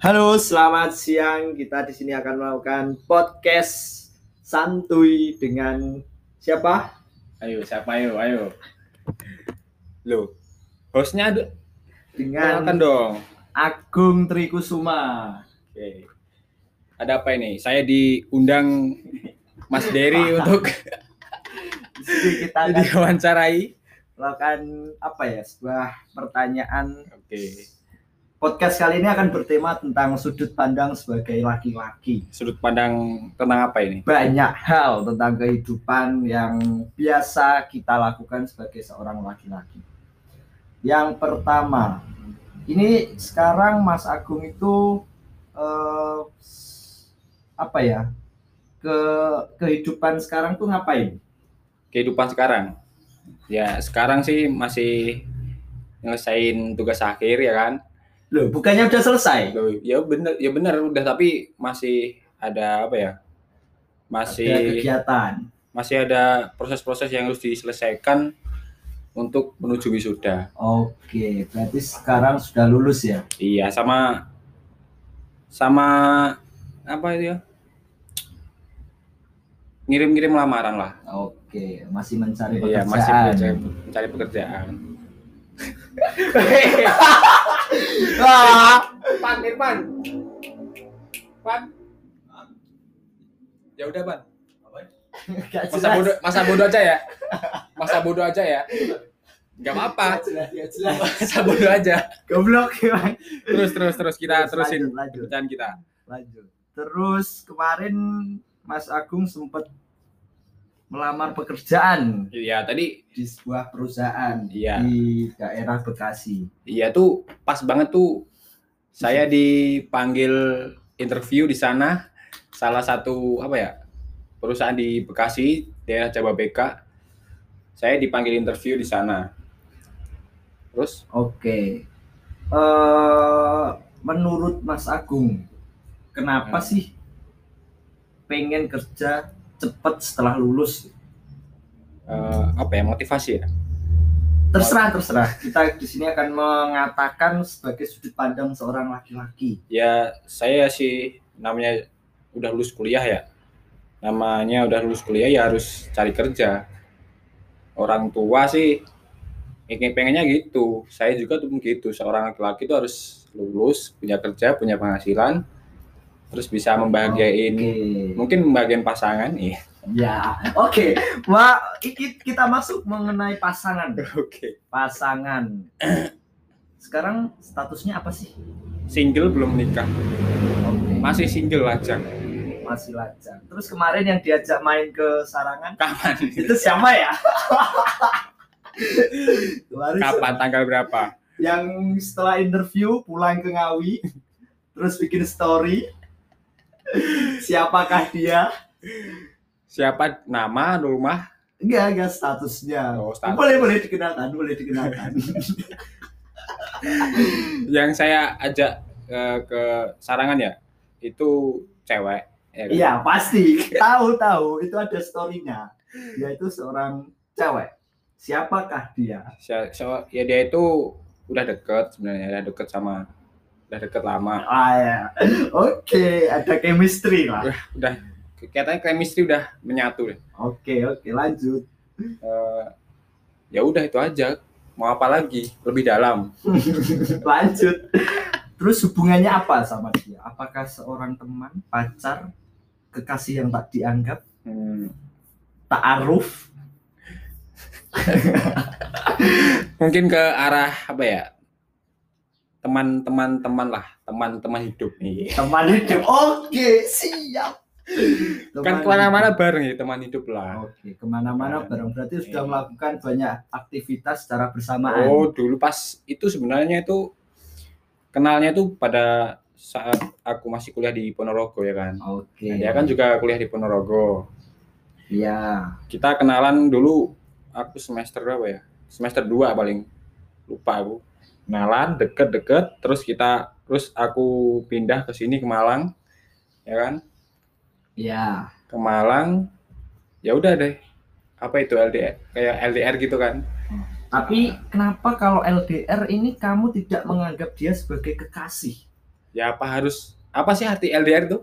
Halo, selamat siang. Kita di sini akan melakukan podcast santuy dengan siapa? Ayo, siapa ayo, ayo. Loh, hostnya ada Dengan kenalkan dong. Agung Trikusuma. Oke. Ada apa ini? Saya diundang Mas Dery untuk Di sini kita akan diwawancarai. melakukan apa ya? Sebuah pertanyaan. Oke. Podcast kali ini akan bertema tentang sudut pandang sebagai laki-laki. Sudut pandang tentang apa ini? Banyak hal tentang kehidupan yang biasa kita lakukan sebagai seorang laki-laki. Yang pertama, ini sekarang Mas Agung itu eh, apa ya? Ke kehidupan sekarang tuh ngapain? Kehidupan sekarang. Ya, sekarang sih masih nyelesain tugas akhir ya kan. Loh, bukannya udah selesai? Loh, Ya bener, ya bener udah tapi masih ada apa ya? Ada Masih kegiatan. masih ada proses-proses yang harus diselesaikan untuk menuju wisuda. Oke, berarti sekarang sudah lulus ya? Iya, sama sama apa itu ya? Ngirim-ngirim lamaran lah. Oke, masih mencari Iya, pekerjaan. masih mencari, mencari pekerjaan. Ah, Pan, Irfan. Pan. Ya udah, Pan. Masa bodoh, masa bodoh aja ya. Masa bodoh aja ya. Gak apa-apa. Masa bodoh aja. Goblok gimana? Terus terus terus kita Terus, terusin lanjut, lanjut. kita. Lanjut. Terus kemarin Mas Agung sempat melamar pekerjaan Iya, tadi di sebuah perusahaan Iya. di daerah Bekasi. Iya tuh pas banget tuh saya dipanggil interview di sana salah satu apa ya perusahaan di Bekasi daerah Jababeka saya dipanggil interview di sana terus Oke. eh menurut Mas Agung, kenapa Hmm. sih pengen kerja cepat setelah lulus? eh, apa ya motivasi ya Terserah, terserah. Kita di sini akan mengatakan sebagai sudut pandang seorang laki-laki. ya saya sih namanya udah lulus kuliah ya namanya udah lulus kuliah ya harus cari kerja orang tua sih ingin pengennya gitu saya juga tuh begitu seorang laki-laki itu harus lulus punya kerja punya penghasilan terus bisa membahagiain Oke. mungkin membahagiain pasangan iya Ya, oke. Wah, iki- kita masuk mengenai pasangan. oke Pasangan. Sekarang statusnya apa sih? single belum nikah Oke. masih single aja Masih lajang. Terus kemarin yang diajak main ke Sarangan kapan itu siapa ya? Kapan tanggal berapa Yang setelah interview pulang ke Ngawi, terus bikin story. Siapakah dia? siapa nama rumah Enggak, enggak statusnya. Oh, status. Boleh, boleh dikenalkan, boleh dikenalkan. yang saya ajak eh, ke Sarangan ya itu cewek ya kan? Iya, pasti. Tahu, tahu. Itu ada story-nya. Dia itu seorang cewek. Siapakah dia? So- ya dia itu udah deket sebenarnya udah deket sama udah deket lama Ah, ya. Oke, ada chemistry lah. udah kelihatannya chemistry udah menyatu deh Oke, oke, lanjut. Eh, ya udah itu aja mau apa lagi lebih dalam lanjut. Terus hubungannya apa sama dia? Apakah seorang teman, pacar, kekasih yang tak dianggap, Hmm, ta'aruf? mungkin ke arah apa ya teman-teman teman lah teman-teman hidup nih Teman hidup. Oke, siap. kan Teman ke mana-mana hidup. bareng ya teman hidup lah Oke, ke mana-mana bareng. Berarti sudah melakukan banyak aktivitas secara bersamaan. Oh, dulu pas itu sebenarnya itu kenalnya itu pada saat aku masih kuliah di Ponorogo ya kan. Oke. Nah, dia kan juga kuliah di Ponorogo. Iya. Kita kenalan dulu aku semester berapa ya? Semester 2 paling. Lupa aku. Kenalan deket-deket terus kita terus aku pindah ke sini ke Malang. Ya kan? Iya. Ke Malang. Ya udah deh. Apa itu LDR? Kayak LDR gitu kan. Tapi kenapa kalau LDR ini kamu tidak menganggap dia sebagai kekasih? ya apa harus apa sih arti LDR itu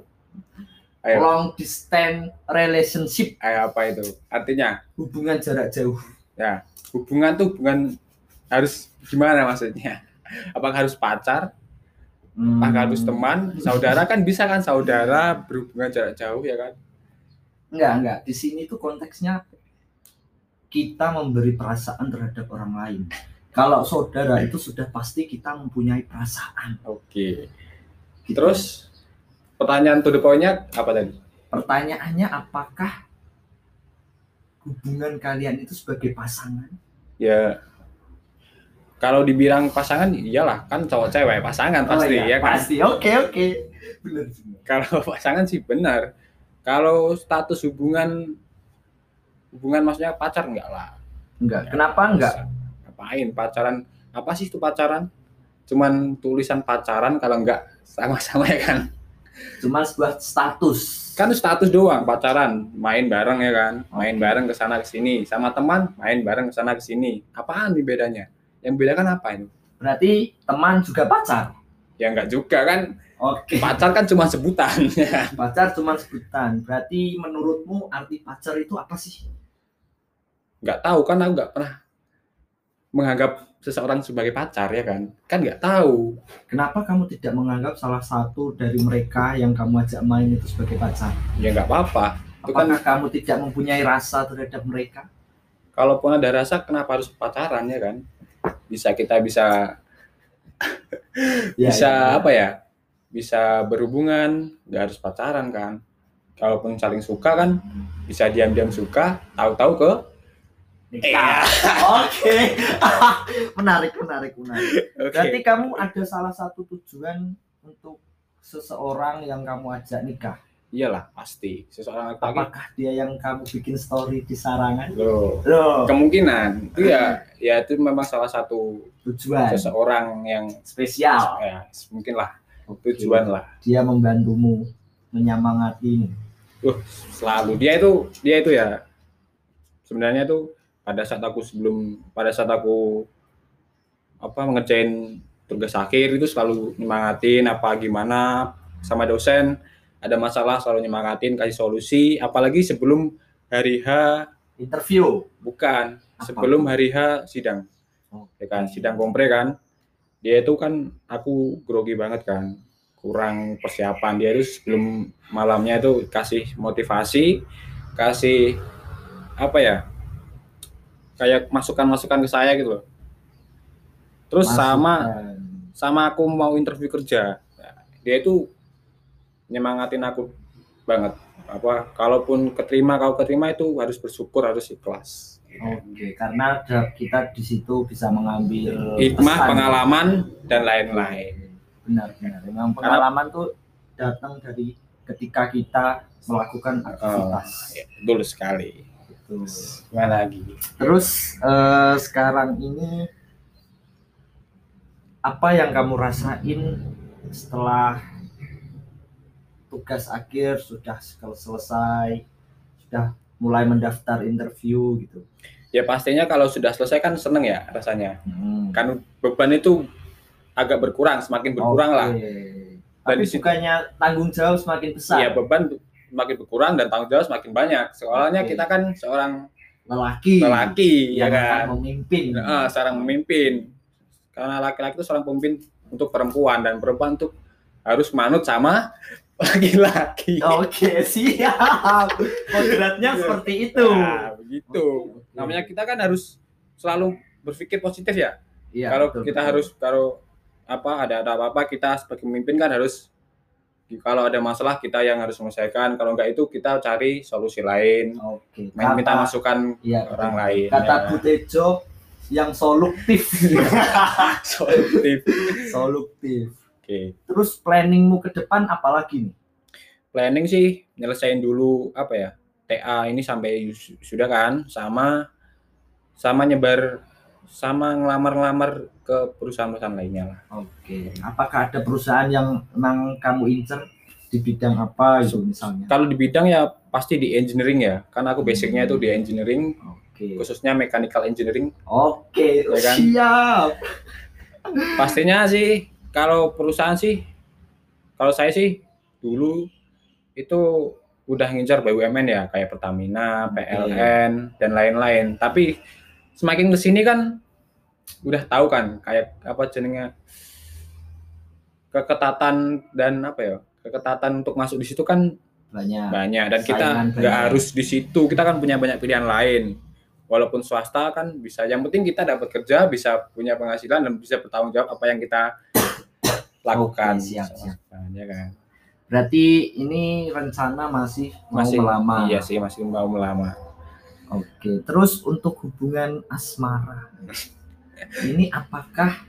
ayo Long distance relationship, ayo apa itu artinya hubungan jarak jauh. ya hubungan tuh hubungan harus gimana maksudnya apakah harus pacar Hmm. apakah harus teman saudara kan bisa kan saudara berhubungan jarak jauh ya kan Enggak, enggak. Di sini tuh konteksnya kita memberi perasaan terhadap orang lain. Kalau saudara itu sudah pasti kita mempunyai perasaan. oke Gitu. terus pertanyaan to the point-nya apa tadi pertanyaannya apakah hubungan kalian itu sebagai pasangan? ya kalau dibilang pasangan iyalah kan cowok cewek pasangan pasti Oh iya, ya kan Pasti. Oke, oke. Benar. benar. kalau pasangan sih benar kalau status hubungan hubungan maksudnya pacar enggak lah Enggak. Kenapa enggak? Bisa. ngapain pacaran apa sih itu pacaran cuman tulisan pacaran kalau enggak sama-sama ya kan Cuma sebuah status. kan status doang pacaran main bareng ya kan main bareng ke sana ke sini sama teman main bareng ke sana ke sini apaan nih bedanya yang bedakan apa ini Berarti teman juga pacar. ya enggak juga kan Oke. pacar kan cuma sebutan Pacar cuma sebutan. Berarti menurutmu arti pacar itu apa sih? nggak tahu kan aku nggak pernah menganggap seseorang sebagai pacar ya kan kan nggak tahu Kenapa kamu tidak menganggap salah satu dari mereka yang kamu ajak main itu sebagai pacar? ya nggak apa-apa itu kan Apakah kamu tidak mempunyai rasa terhadap mereka? kalaupun ada rasa kenapa harus pacaran ya kan bisa kita bisa Ya, bisa ya. apa ya bisa berhubungan nggak harus pacaran kan kalaupun saling suka kan bisa diam-diam suka tahu-tahu ke Nikah. Oke. menarik, menarik, menarik. oke Berarti kamu ada salah satu tujuan untuk seseorang yang kamu ajak nikah. Iyalah pasti. Seseorang laki Apakah dia yang kamu bikin story di sarangan? loh. Loh, kemungkinan. Itu ya ya itu memang salah satu tujuan. seseorang yang spesial. ya mungkin lah tujuan lah. Dia membantumu, menyemangatimu. selalu. Dia itu dia itu ya sebenarnya tuh pada saat aku sebelum pada saat aku apa mengerjain tugas akhir itu selalu nyemangatin apa gimana sama dosen ada masalah selalu nyemangatin kasih solusi apalagi sebelum hari H Interview. bukan Apa? sebelum hari H sidang Oke. ya kan sidang kompre kan dia itu kan aku grogi banget kan kurang persiapan dia itu sebelum malamnya itu kasih motivasi kasih apa ya kayak masukan-masukan ke saya gitu loh terus sama Masukan. sama aku mau interview kerja dia itu nyemangatin aku banget apa kalaupun keterima kalau keterima itu harus bersyukur harus ikhlas Oke, karena kita di situ bisa mengambil hikmah pesan. pengalaman dan lain-lain Benar, benar. Memang pengalaman tuh datang dari ketika kita melakukan aktivitas. ya, betul sekali gimana lagi Terus eh, sekarang ini apa yang kamu rasain setelah tugas akhir sudah sel- selesai, sudah mulai mendaftar interview gitu? ya pastinya kalau sudah selesai kan seneng ya rasanya Hmm. kan beban itu agak berkurang semakin berkurang lah Tapi di situ- bukannya tanggung jawab semakin besar. ya beban semakin berkurang dan tanggung jawab semakin banyak soalnya Oke. kita kan seorang lelaki, lelaki ya yang kan akan memimpin. Seorang memimpin karena laki-laki itu seorang pemimpin untuk perempuan dan perempuan untuk harus manut sama laki-laki Oke, siap. Kodratnya seperti itu. Nah, begitu Oke, namanya kita kan harus selalu berpikir positif ya Iya, kalau betul, kita betul. harus kalau apa ada ada apa-apa kita sebagai pemimpin kan harus kalau ada masalah kita yang harus menyelesaikan kalau enggak itu kita cari solusi lain Oke. main minta Kata, masukan iya, orang betul. lain Kata ya. Bu Tejo yang soluktif. solutif soluktif. Oke Terus planningmu ke depan apalagi nih? planning sih nyelesain dulu apa ya TA ini sampai su- sudah kan sama sama nyebar sama ngelamar-ngelamar ke perusahaan-perusahaan lainnya lah Oke. Apakah ada perusahaan yang memang kamu incer di bidang apa gitu misalnya? kalau di bidang ya pasti di engineering ya karena aku basicnya itu di engineering Oke. khususnya mechanical engineering Oke, Ya kan? siap. pastinya sih kalau perusahaan sih kalau saya sih dulu itu udah ngincar BUMN ya kayak Pertamina, Oke. PLN dan lain-lain. Tapi semakin ke sini kan udah tahu kan kayak apa jenengnya keketatan dan apa ya keketatan untuk masuk di situ kan banyak. banyak. Dan kita nggak harus di situ. Kita kan punya banyak pilihan lain. Walaupun swasta kan bisa. Yang penting kita dapat kerja bisa punya penghasilan dan bisa bertanggung jawab apa yang kita lakukan. Oke, siap, siap. ya kan? Berarti ini rencana masih mau masih melamar iya sih masih mau melamar Oke, terus untuk hubungan asmara, ini apakah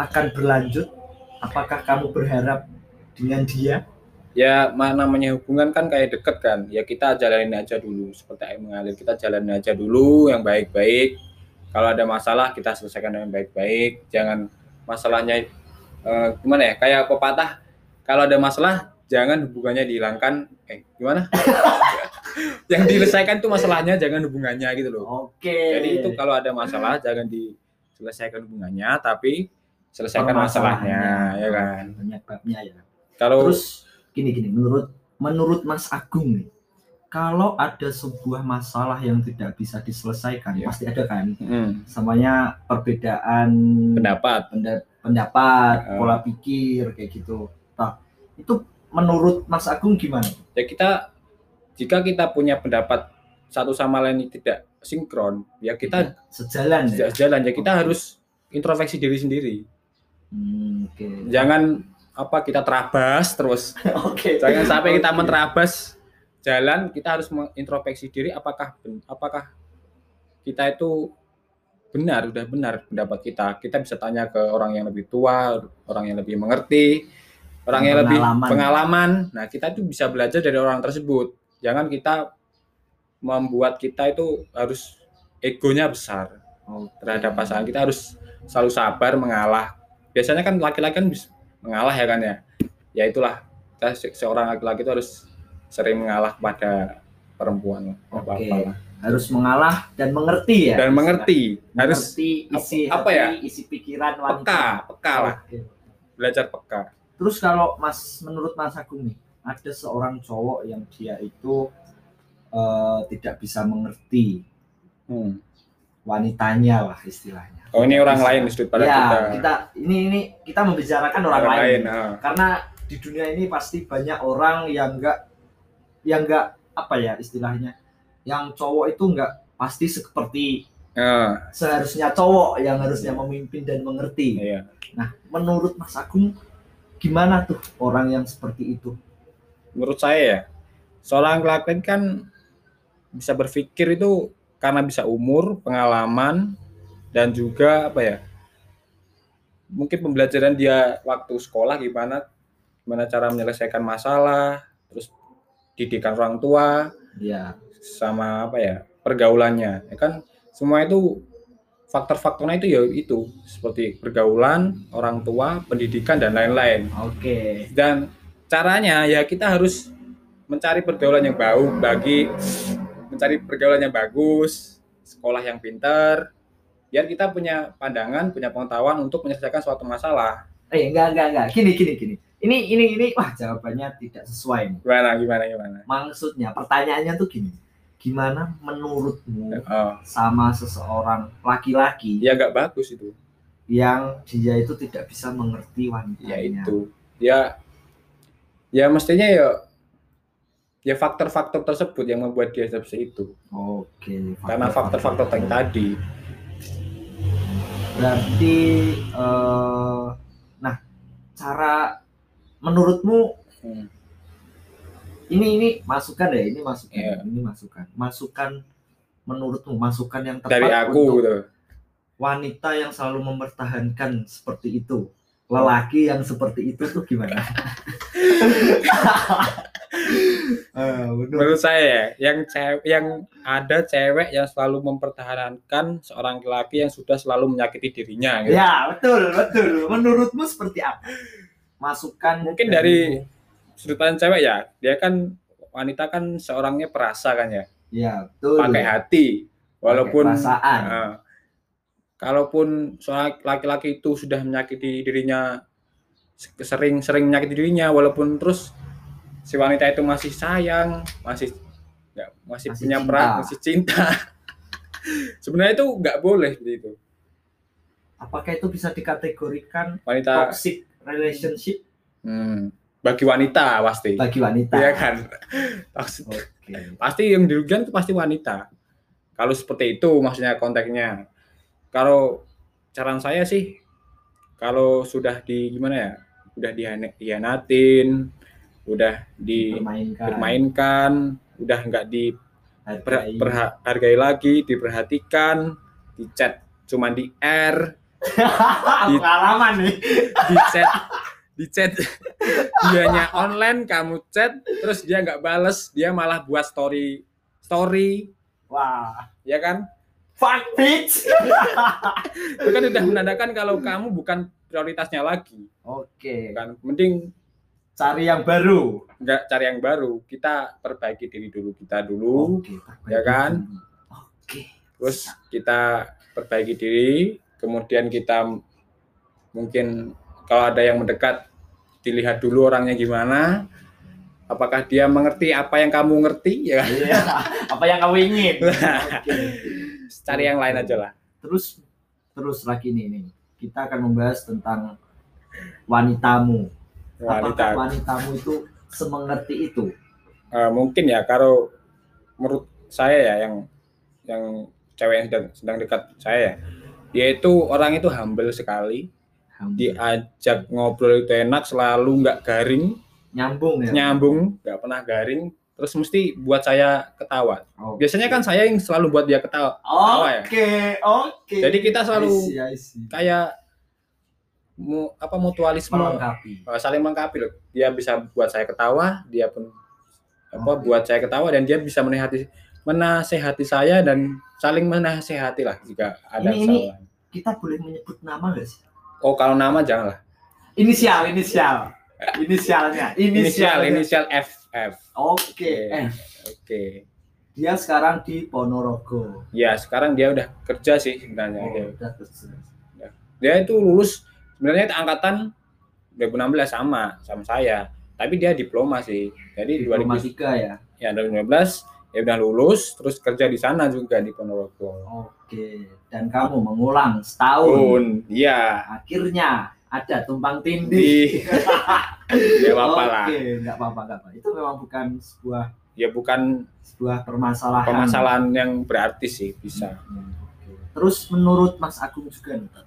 akan berlanjut? Apakah kamu berharap dengan dia? ya ma- namanya hubungan kan kayak deket kan. Ya kita jalanin aja dulu. Seperti air mengalir kita jalanin aja dulu yang baik-baik. Kalau ada masalah kita selesaikan dengan baik-baik. Jangan masalahnya eh, gimana ya kayak pepatah kalau ada masalah jangan hubungannya dihilangkan eh gimana yang diselesaikan tuh masalahnya jangan hubungannya gitu loh Oke. jadi itu kalau ada masalah jangan diselesaikan hubungannya tapi selesaikan masalahnya ya kan banyak babnya ya. kalau Terus gini gini, menurut menurut Mas Agung nih, kalau ada sebuah masalah yang tidak bisa diselesaikan, Iya. pasti ada kan? hmm, Samanya perbedaan pendapat penda- pendapat, Ya. pola pikir kayak gitu. Nah, itu menurut Mas Agung gimana? ya kita jika kita punya pendapat satu sama lain tidak sinkron ya kita sejalan ya. tidak jalan ya kita Oke. harus introspeksi diri sendiri Hmm, Oke. jangan apa kita terabas terus Oke. jangan sampai kita Oke. menerabas jalan kita harus mengintrospeksi diri apakah apakah kita itu benar udah benar pendapat kita kita bisa tanya ke orang yang lebih tua orang yang lebih mengerti orang yang lebih Pengalaman. nah kita itu bisa belajar dari orang tersebut jangan kita membuat kita itu harus egonya besar Oke. terhadap pasangan kita harus selalu sabar mengalah biasanya kan laki-laki kan bisa mengalah ya kan ya ya itulah kita se- seorang laki-laki itu harus sering mengalah pada perempuan Oke. lah. Harus mengalah dan mengerti ya. dan mengerti harus Mengerti isi apa hati, ya? isi pikiran wanita. peka peka lah belajar peka Terus kalau Mas menurut Mas Agung nih, ada seorang cowok yang dia itu eh, tidak bisa mengerti Hmm. wanitanya lah istilahnya. oh ini orang Bisa. lain sudut pada ya, kita kita. ini ini kita membicarakan orang, lain. ah. Karena di dunia ini pasti banyak orang yang enggak yang enggak apa ya istilahnya, yang cowok itu enggak pasti seperti Ah, seharusnya cowok yang harusnya memimpin dan mengerti. iya. Nah, menurut Mas Agung gimana tuh orang yang seperti itu? menurut saya ya seorang laki-laki kan bisa berpikir itu karena bisa umur pengalaman dan juga apa ya mungkin pembelajaran dia waktu sekolah gimana gimana cara menyelesaikan masalah terus didikan orang tua Ya, sama apa ya pergaulannya ya kan semua itu faktor-faktornya itu ya itu seperti pergaulan orang tua pendidikan dan lain-lain oke. dan caranya ya kita harus mencari pergaulan yang bau bagi mencari pergaulan yang bagus sekolah yang pintar biar kita punya pandangan punya pengetahuan untuk menyelesaikan suatu masalah Eh, enggak, enggak, enggak. Gini, gini, gini. Ini, ini, ini, wah jawabannya tidak sesuai. nih. gimana gimana gimana Maksudnya, pertanyaannya tuh gini. Gimana menurutmu oh, sama seseorang laki-laki ya nggak bagus itu yang dia itu tidak bisa mengerti wanitanya? ya itu ya ya mestinya ya ya faktor-faktor tersebut yang membuat dia seperti itu Oke. karena faktor-faktor yang tadi Berarti, eh, nah, cara menurutmu Hmm. Ini ini masukan ya ini masukan Iya. ini masukan. Masukan menurutmu masukan yang tepat dari aku untuk gitu. wanita yang selalu mempertahankan seperti itu. Lelaki yang seperti itu tuh gimana? Eh, menurut- menurut saya ya, yang cewek yang ada cewek yang selalu mempertahankan seorang laki yang sudah selalu menyakiti dirinya gitu. ya betul betul. Menurutmu seperti apa? Masukan mungkin dari sudut pandang cewek ya dia kan wanita kan seorangnya perasa kan ya? Ya betul. Pakai hati walaupun Pakai perasaan. eh, kalaupun seorang laki-laki itu sudah menyakiti dirinya sering-sering menyakiti dirinya walaupun terus si wanita itu masih sayang masih nggak masih, Masih punya cinta. peran masih cinta. Sebenarnya itu nggak boleh seperti itu. Apakah itu bisa dikategorikan wanita toxic relationship? Hmm, bagi wanita pasti bagi wanita? Iya kan Toxic. Oke. pasti yang dirugikan itu pasti wanita kalau seperti itu maksudnya konteksnya kalau saran saya sih kalau sudah di gimana ya udah dihianatin udah Dipermainkan. dipermainkan udah nggak hargai. dihargai lagi diperhatikan di chat cuma di R di- pengalaman nih. di chat di chat dianya online kamu chat terus dia nggak bales dia malah buat story story. Wah, ya kan? Fuck bitch. itu kan udah menandakan kalau kamu bukan prioritasnya lagi. Oke, kan? Mending cari yang baru. nggak cari yang baru. Kita perbaiki diri dulu kita dulu. Perbaiki Ya kan? Oke. terus kita perbaiki diri. Kemudian kita mungkin kalau ada yang mendekat dilihat dulu orangnya gimana apakah dia mengerti apa yang kamu ngerti ya kan? Iya. Apa yang kamu ingin? Oke. cari yang lain aja lah Terus terus lagi nih nih. Kita akan membahas tentang wanitamu. wanita Apakah wanitamu itu semengerti itu? Eh, mungkin ya kalau menurut saya ya yang yang cewek yang sedang, sedang dekat saya ya dia itu orang itu humble sekali diajak ngobrol itu enak selalu nggak garing Nyambung ya. nyambung nggak pernah garing terus mesti buat saya ketawa Oke. biasanya kan saya yang selalu buat dia ketawa ya Oke, oke. Jadi kita selalu- I see, I see. kayak mu, apa mutualisme melengkapi. saling melengkapi loh dia bisa buat saya ketawa dia pun apa Oke. buat saya ketawa dan dia bisa menasehati menasehati saya dan saling menasehati lah jika ada Ini- ini- kesalahan Kita boleh menyebut nama nggak sih? Oh kalau nama janganlah Inisial, inisial. Inisialnya, inisial inisial F F Oke, Oke. oke dia sekarang di Ponorogo. ya sekarang dia udah kerja sih sebenarnya Oh, dia, udah kerja. dia itu lulus sebenarnya itu angkatan 2016 sama sama saya tapi dia diploma sih jadi 2000 Diploma tiga ya. ya 2015 ya udah lulus terus kerja di sana juga di Ponorogo Oke, dan kamu mengulang setahun. Tahun, iya Akhirnya ada tumpang tindih. di ya apa lah Oke, nggak apa-apa, apa. Itu memang bukan sebuah ya bukan sebuah permasalahan. permasalahan yang berarti sih bisa Hmm, oke. Terus menurut Mas Agung juga nih, Pak,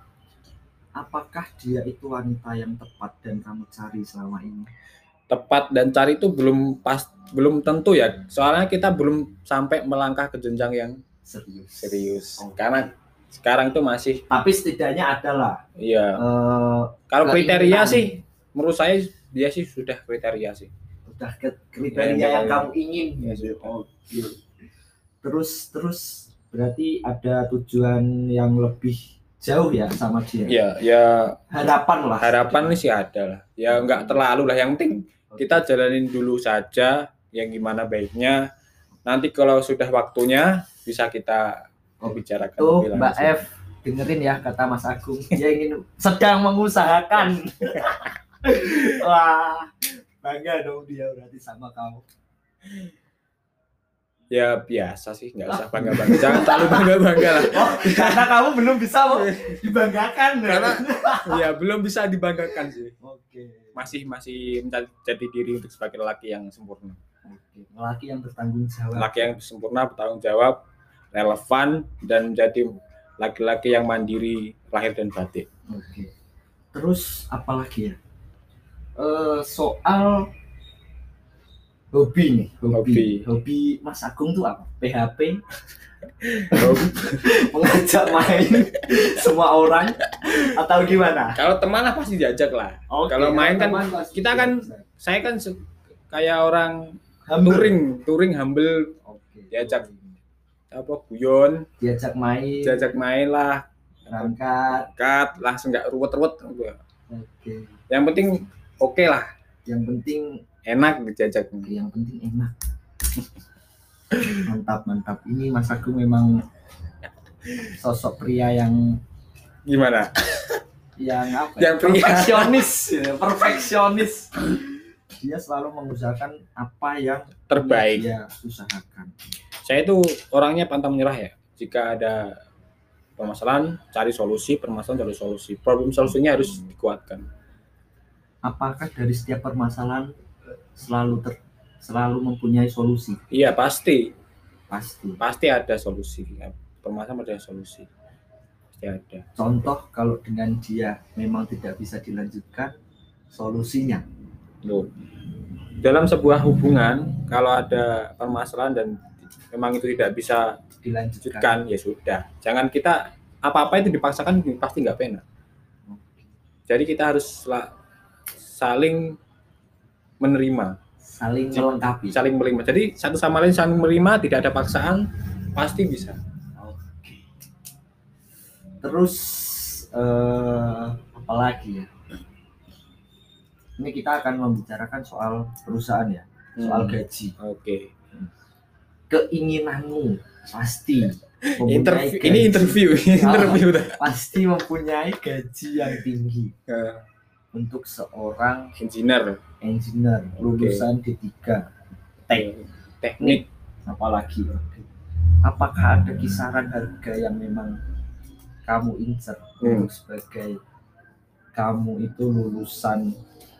apakah dia itu wanita yang tepat dan kamu cari selama ini? Tepat dan cari itu belum pas belum tentu ya soalnya kita belum sampai melangkah ke jenjang yang Serius. serius karena sekarang itu masih Tapi setidaknya adalah iya eh kalau kriteria sih menurut saya dia sih sudah kriteria sih udah ke kriteria Ya, yang ya. kamu ingin. Ya, sudah. Oke. Terus terus berarti ada tujuan yang lebih jauh ya sama dia. ya ya Harapan lah. harapan nih sih ada lah ya nggak terlalu lah yang penting kita jalanin dulu saja yang gimana baiknya nanti kalau sudah waktunya bisa kita Oh, bicarakan Tuh lebih Mbak. F dengerin ya kata Mas Agung. Dia ingin sedang mengusahakan. Wah, bangga dong dia berarti sama kamu. ya biasa sih nggak usah bangga bangga jangan terlalu bangga bangga lah Oh, karena kamu belum bisa dibanggakan. Karena- ya belum bisa dibanggakan sih Oke. Masih masih mencari jati diri untuk sebagai laki yang sempurna Oke. Laki yang bertanggung jawab. laki yang sempurna bertanggung jawab relevan dan jadi laki-laki yang mandiri lahir dan batin Oke. Terus apa lagi ya? Eh soal hobi nih, hobi. Hobi. Hobi Mas Agung tuh apa? PHP mengajak main semua orang atau gimana? kalau teman lah pasti diajak lah Oke, Kalau main kan, kita kan bisa. saya kan kayak orang Humble. touring touring humble Oke. Diajak. apa guyon diajak main, diajak main lah berangkat. kat langsung nggak ruwet-ruwet Oke. yang penting oke lah Yang penting enak diajak yang penting enak. Mantap mantap. Ini Mas Agung memang sosok pria yang gimana yang apa? ya? Yang pria. perfeksionis, ya, perfeksionis. Dia selalu mengusahakan apa yang terbaik. dia usahakan. Saya itu orangnya pantang menyerah ya. Jika ada permasalahan, cari solusi, permasalahan cari solusi. Problem solusinya harus dikuatkan. Apakah dari setiap permasalahan selalu ter, selalu mempunyai solusi? Iya pasti, Pasti. pasti ada solusi. Permasalahan ada solusi. Pasti ada. Contoh kalau dengan dia memang tidak bisa dilanjutkan, solusinya Loh. Dalam sebuah hubungan, kalau ada permasalahan dan memang itu tidak bisa dilanjutkan. lanjutkan ya sudah jangan kita apa-apa itu dipaksakan pasti nggak enak jadi kita harus saling menerima Saling melengkapi. saling menerima jadi satu sama lain saling menerima tidak ada paksaan pasti bisa Oke. Terus eh, apa lagi ya? Ini kita akan membicarakan soal perusahaan ya, soal Hmm, gaji. oke Keinginanmu pasti interview gaji. ini interview interview dah. pasti mempunyai gaji yang tinggi Eh, untuk seorang engineer. engineer lulusan D3 Tek. teknik. Apalagi. Apakah ada kisaran harga yang memang kamu incer Hmm. untuk sebagai kamu itu lulusan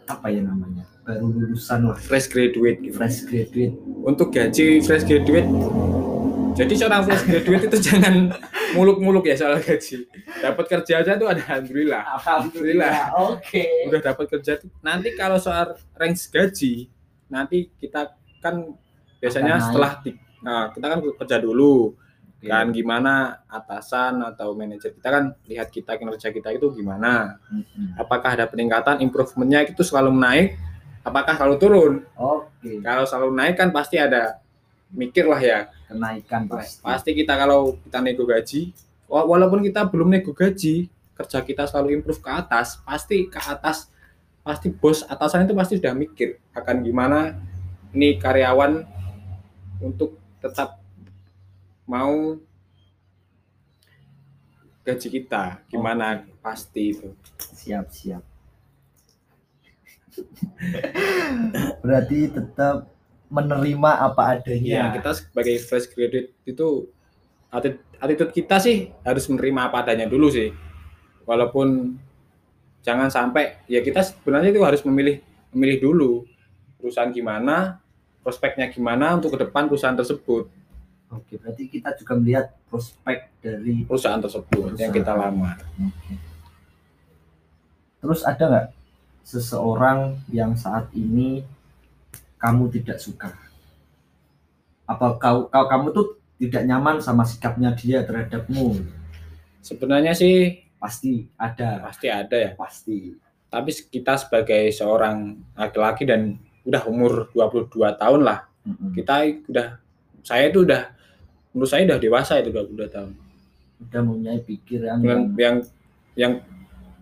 apa ya namanya baru lulusan lah. Fresh graduate gitu. fresh graduate. Untuk gaji fresh graduate jadi seorang fresh graduate itu jangan muluk-muluk ya soal gaji. Dapat kerja aja tuh ada alhamdulillah. Alhamdulillah oke. Udah dapat kerja tuh. Nanti kalau soal range gaji nanti kita kan biasanya Akan setelah nah kita kan kerja dulu. Oke. kan gimana atasan atau manajer kita kan lihat kita kinerja kita itu gimana. Apakah ada peningkatan improvementnya itu selalu naik apakah selalu turun? Oke. Kalau selalu naik kan pasti ada mikir lah ya. Kenaikan pasti. pasti. Kita kalau kita nego gaji wa- walaupun kita belum nego gaji kerja kita selalu improve ke atas pasti ke atas pasti bos atasan itu pasti sudah mikir akan gimana ini karyawan untuk tetap mau gaji kita gimana pasti itu. Siap siap. Berarti tetap menerima apa adanya. Ya kita sebagai fresh graduate itu atti- attitude kita sih harus menerima apa adanya dulu sih. Walaupun jangan sampai ya kita sebenarnya itu harus memilih memilih dulu perusahaan gimana prospeknya gimana untuk ke depan perusahaan tersebut. Oke berarti kita juga melihat prospek dari perusahaan tersebut yang kita lamar Oke. Terus ada nggak seseorang yang saat ini kamu tidak suka? Apa kau, kau kamu tuh tidak nyaman sama sikapnya dia terhadapmu? sebenarnya sih Pasti ada, pasti ada ya pasti. tapi kita sebagai seorang laki-laki dan udah umur 22 tahun lah Mm-mm. kita udah saya itu udah menurut saya udah dewasa itu 22 tahun Udah mempunyai pikiran yang yang yang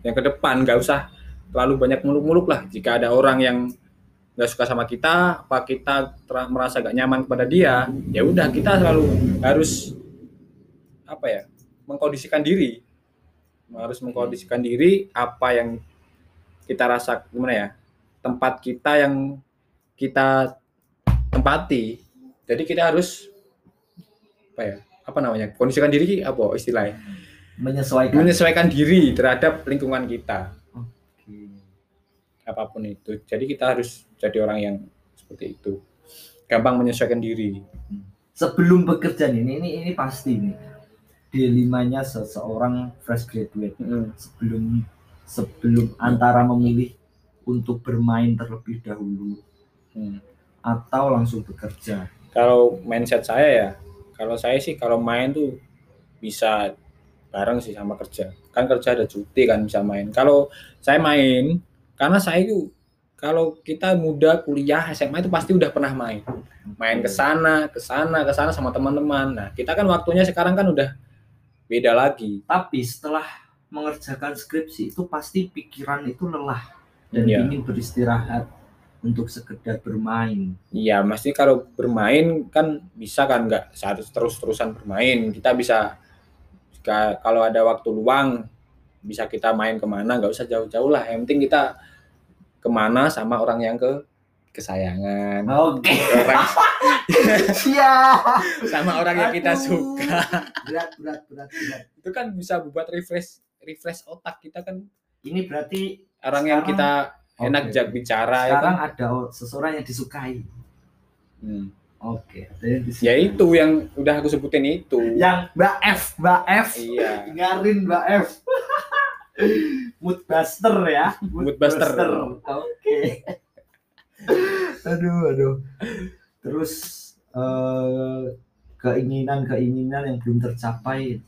yang ke depan nggak usah terlalu banyak muluk-muluk lah jika ada orang yang nggak suka sama kita apa kita merasa gak nyaman kepada dia ya udah kita selalu harus apa ya mengkondisikan diri harus mengkondisikan diri apa yang kita rasa gimana ya tempat kita yang kita tempati jadi kita harus apa ya apa namanya kondisikan diri apa istilahnya menyesuaikan. menyesuaikan diri terhadap lingkungan kita. Apa pun itu. Jadi kita harus jadi orang yang seperti itu. Gampang menyesuaikan diri. Sebelum bekerja nih, ini ini, ini pasti nih. Dilemanya seseorang fresh graduate. Sebelum sebelum antara memilih untuk bermain terlebih dahulu Hmm. atau langsung bekerja. kalau mindset saya ya kalau saya sih kalau main tuh bisa bareng sih sama kerja. Kan kerja ada cuti kan bisa main. Kalau saya main karena saya itu kalau kita muda kuliah SMA itu pasti udah pernah main main ke sana ke sana ke sana sama teman-teman nah kita kan waktunya sekarang kan udah beda lagi Tapi setelah mengerjakan skripsi itu pasti pikiran itu lelah dan Iya. ingin beristirahat untuk sekedar bermain. Iya, mesti kalau bermain kan bisa kan nggak harus terus-terusan bermain. Kita bisa kalau ada waktu luang bisa kita main ke mana nggak usah jauh-jauh lah yang penting kita ke mana sama orang yang ke kesayangan Oke. orang Siap. sama orang yang kita Aduh. suka Berat, berat, berat, berat. itu kan bisa buat refresh refresh otak kita kan Ini berarti orang yang Sekarang- kita enak Oke. jak bicara ya sekarang kan ada seseorang yang disukai. Hmm. Oke, yang disukai. ya itu yang udah aku sebutin itu Yang Mbak F, Mbak F. iya Dengarin Mbak F. Moodbuster ya. Moodbuster. Oke. aduh, aduh. Terus eh, keinginan-keinginan yang belum tercapai.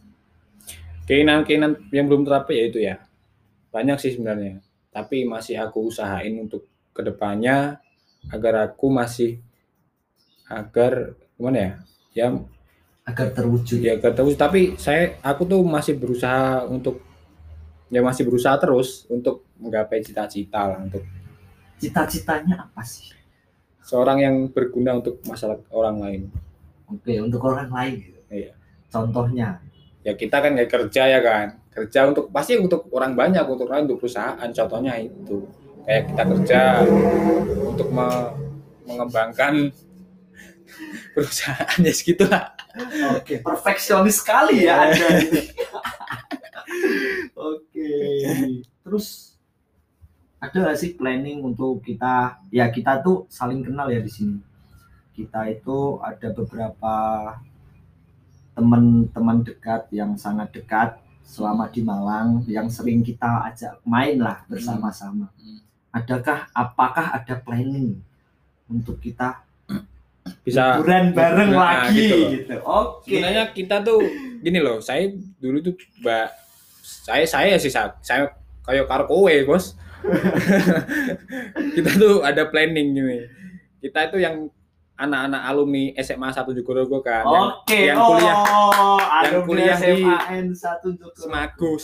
keinginan-keinginan yang belum tercapai ya itu ya banyak sih sebenarnya tapi masih aku usahain untuk ke depannya agar aku masih agar gimana ya ya agar terwujud. ya agar terus tapi saya aku tuh masih berusaha untuk ya masih berusaha terus untuk menggapai cita-cita lah untuk Cita-citanya apa sih? seorang yang berguna untuk masalah orang lain Oke, untuk orang lain. gitu. Iya. Contohnya. ya kita kan nggak kerja ya kan kerja untuk pasti untuk orang banyak untuk lain untuk perusahaan contohnya itu kayak kita kerja untuk me- mengembangkan perusahaan ya segitulah Oke, perfeksionis sekali ya Anda. Terus ada nggak sih planning untuk kita ya kita tuh saling kenal ya di sini. Kita itu ada beberapa teman-teman dekat yang sangat dekat selama di Malang yang sering kita ajak main lah bersama-sama. Hmm. Adakah apakah ada planning untuk kita bisa liburan bareng Nah, lagi gitu loh. gitu. Oke. sebenarnya kita tuh gini loh saya dulu tuh mbak saya saya sih saya, saya kayak karo kowe bos. Kita tuh ada planning gini. Kita itu yang anak-anak alumni SMA 1 Jogorogo kan yang Oke, yang kuliah oh, yang kuliah di satu Jogorogo. Semagus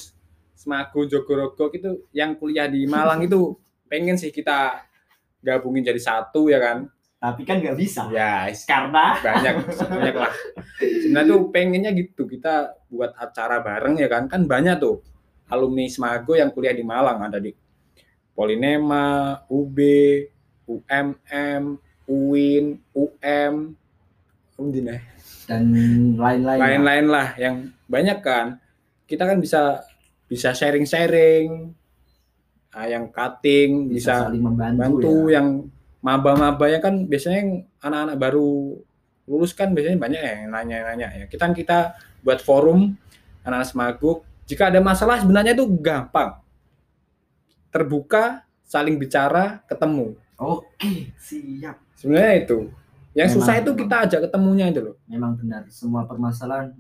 Semagu Jogorogo itu yang kuliah di Malang itu pengen sih kita gabungin jadi satu ya kan Tapi kan nggak bisa. ya Karena banyak banyak lah sebenarnya tuh pengennya gitu kita buat acara bareng ya kan kan banyak tuh alumni Semago yang kuliah di Malang ada di Polinema UB UMM UIN UM ya dan lain-lain. lain-lain lah yang banyak kan kita kan bisa bisa sharing-sharing ah, yang cutting bisa, bisa, saling membantu. bantu ya. yang maba-maba ya kan biasanya anak-anak baru lulus kan biasanya banyak ya yang nanya-nanya ya. Kita kita buat forum anak-anak semaguk jika ada masalah sebenarnya itu gampang. Terbuka saling bicara ketemu. Oke, siap. sebenarnya itu. Yang Memang, susah itu kita ajak ketemunya itu loh. Memang benar. Semua permasalahan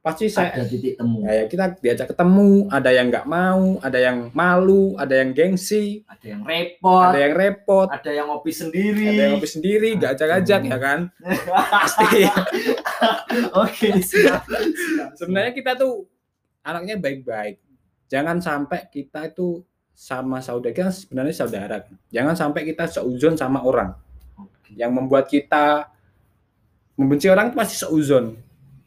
pasti saya ada titik temu. Ya, ya, kita diajak ketemu, ada yang nggak mau, ada yang malu, ada yang gengsi, Ada yang repot, ada yang repot, ada yang ngopi sendiri. ada yang ngopi sendiri, nggak ajak-ajak ya kan? Pasti. Oke, siap. siap. Sebenarnya kita tuh anaknya baik-baik. Jangan sampai kita itu sama saudara kita sebenarnya saudara. Jangan sampai kita seuzon sama orang yang membuat kita membenci orang itu pasti seuzon.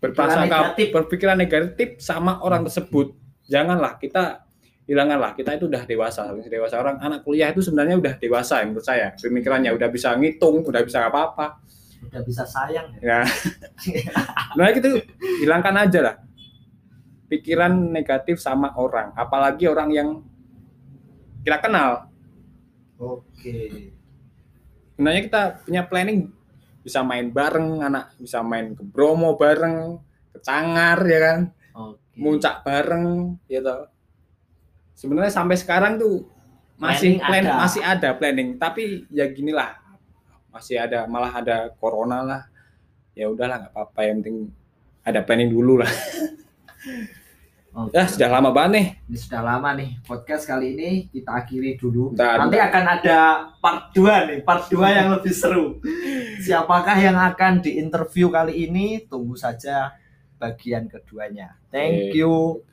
Berprasangka negatif. berpikiran negatif sama orang tersebut. Janganlah kita hilanganlah kita itu udah dewasa dewasa. Orang anak kuliah itu sebenarnya udah dewasa ya menurut saya. Pemikirannya udah bisa ngitung udah bisa apa-apa. Udah bisa sayang ya. ya. Nah itu hilangkan aja lah. Pikiran negatif sama orang. Apalagi orang yang kita kenal. Oke. sebenarnya kita punya planning bisa main bareng anak bisa main ke Bromo bareng ke Cangar ya kan? Oke. muncak bareng gitu sebenarnya sampai sekarang tuh masih Planning plan ada. masih ada planning. Tapi ya gini lah masih ada malah ada corona lah. Ya udahlah nggak apa-apa yang penting ada planning dulu lah Oke. ya sudah lama banget nih Ini sudah lama nih podcast kali ini kita akhiri dulu. Nanti akan ada part 2 nih, part 2 yang lebih seru. Siapakah yang akan diinterview kali ini? Tunggu saja bagian keduanya. Thank you. oke